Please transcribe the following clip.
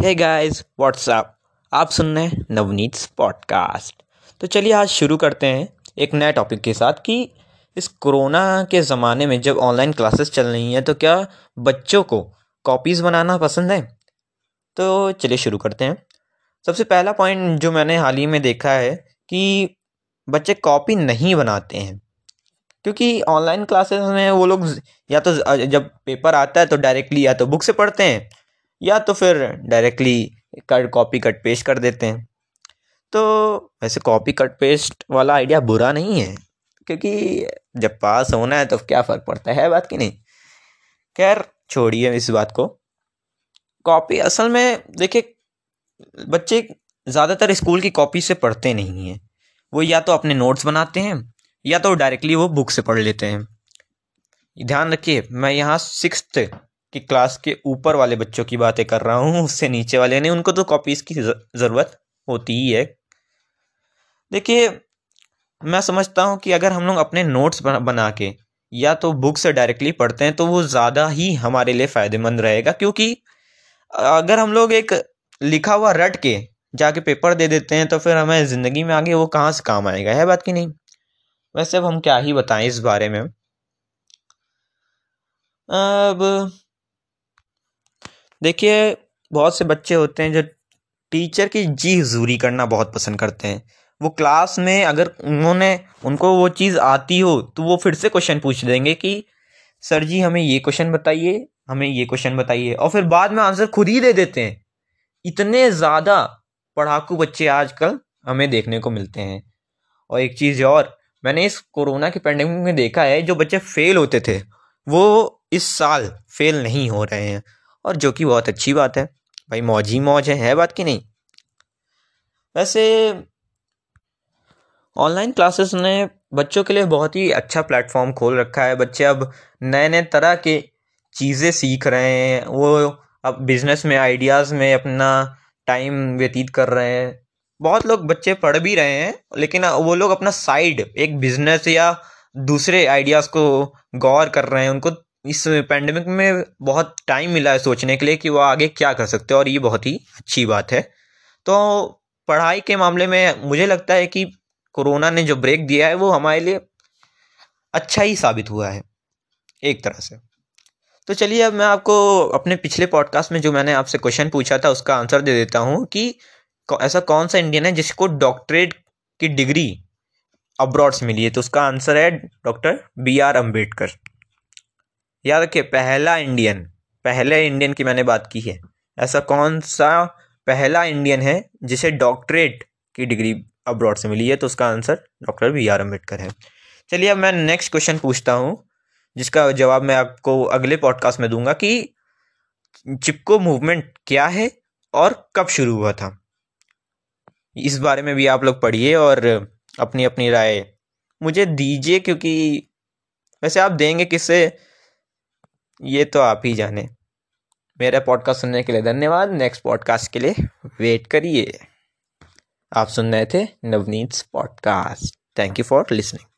Hey guys what's up आप सुन रहे हैं नवनीत पॉडकास्ट तो चलिए आज शुरू करते हैं एक नए टॉपिक के साथ कि इस कोरोना के ज़माने में जब ऑनलाइन क्लासेस चल रही हैं तो क्या बच्चों को कॉपीज़ बनाना पसंद है? तो चलिए शुरू करते हैं। सबसे पहला पॉइंट जो मैंने हाल ही में देखा है कि बच्चे कॉपी नहीं बनाते हैं। क्योंकि ऑनलाइन क्लासेस में वो लोग या तो जब पेपर आता है तो डायरेक्टली या तो बुक से पढ़ते हैं या तो फिर directly cut copy cut paste कर देते हैं। तो वैसे कॉपी कट पेस्ट वाला आइडिया बुरा नहीं है, क्योंकि जब पास होना है तो क्या फ़र्क पड़ता है बात की नहीं? खैर, छोड़िए इस बात को। कॉपी असल में, देखिए, बच्चे ज़्यादातर स्कूल की कॉपी से पढ़ते नहीं हैं। वो या तो अपने नोट्स बनाते हैं, या तो डायरेक्टली वो बुक से पढ़ लेते हैं। ध्यान रखिए, मैं यहाँ सिक्स कि क्लास के ऊपर वाले बच्चों की बातें कर रहा हूँ, उससे नीचे वाले नहीं, उनको तो कॉपीज़ की ज़रूरत होती ही है। देखिए, मैं समझता हूँ कि अगर हम लोग अपने नोट्स बना के या तो बुक से डायरेक्टली पढ़ते हैं तो वो ज़्यादा ही हमारे लिए फ़ायदेमंद रहेगा, क्योंकि अगर हम लोग एक लिखा हुआ रट के जाके पेपर दे देते हैं तो फिर हमें ज़िंदगी में आगे वो कहाँ से काम आएगा, है बात की नहीं? वैसे अब हम क्या ही बताएँ इस बारे में। अब देखिए, बहुत से बच्चे होते हैं जो टीचर की जी हजूरी करना बहुत पसंद करते हैं। वो क्लास में अगर उन्होंने, उनको वो चीज़ आती हो तो वो फिर से क्वेश्चन पूछ देंगे कि, सर जी, हमें ये क्वेश्चन बताइए, हमें ये क्वेश्चन बताइए। और फिर बाद में आंसर खुद ही दे देते हैं। इतने ज़्यादा पढ़ाकू बच्चे आजकल हमें देखने को मिलते हैं। और एक चीज़ और, मैंने इस कोरोना के पैंडमिक में देखा है, जो बच्चे फेल होते थे, वो इस साल फेल नहीं हो रहे हैं। और जो कि बहुत अच्छी बात है। भाई, मौज ही मौज है है बात की नहीं? वैसे ऑनलाइन क्लासेस ने बच्चों के लिए बहुत ही अच्छा प्लेटफॉर्म खोल रखा है। बच्चे अब नए नए तरह के चीज़ें सीख रहे हैं। वो अब बिज़नेस में आइडियाज़ में अपना टाइम व्यतीत कर रहे हैं। बहुत लोग बच्चे पढ़ भी रहे हैं, लेकिन वो लोग अपना साइड एक बिज़नेस या दूसरे आइडियाज़ को गौर कर रहे हैं। उनको इस पैंडमिक में बहुत टाइम मिला है सोचने के लिए कि वो आगे क्या कर सकते हैं, और ये बहुत ही अच्छी बात है। तो पढ़ाई के मामले में मुझे लगता है कि कोरोना ने जो ब्रेक दिया है, वो हमारे लिए अच्छा ही साबित हुआ है, एक तरह से। तो चलिए अब मैं आपको अपने पिछले पॉडकास्ट में जो मैंने आपसे क्वेश्चन पूछा था, उसका आंसर दे देता हूँ कि ऐसा कौन सा इंडियन है जिसको डॉक्टरेट की डिग्री अब्रॉड से मिली है? तो उसका आंसर है डॉक्टर बी आर अंबेडकर याद रखिए, पहला इंडियन पहले इंडियन की मैंने बात की है। ऐसा कौन सा पहला इंडियन है जिसे डॉक्टरेट की डिग्री अब्रॉड से मिली है? तो उसका answer doctor B R Ambedkar है। चलिए अब मैं नेक्स्ट क्वेश्चन पूछता हूँ, जिसका जवाब मैं आपको अगले पॉडकास्ट में दूँगा कि चिपको मूवमेंट क्या है और कब शुरू हुआ था? इस बारे में भी आप लोग पढ़िए और अपनी अपनी राय मुझे दीजिए, क्योंकि वैसे आप देंगे किससे? ये तो आप ही जाने। मेरा पॉडकास्ट सुनने के लिए धन्यवाद। नेक्स्ट पॉडकास्ट के लिए वेट करिए। आप सुन रहे थे Navneet podcast thank you for listening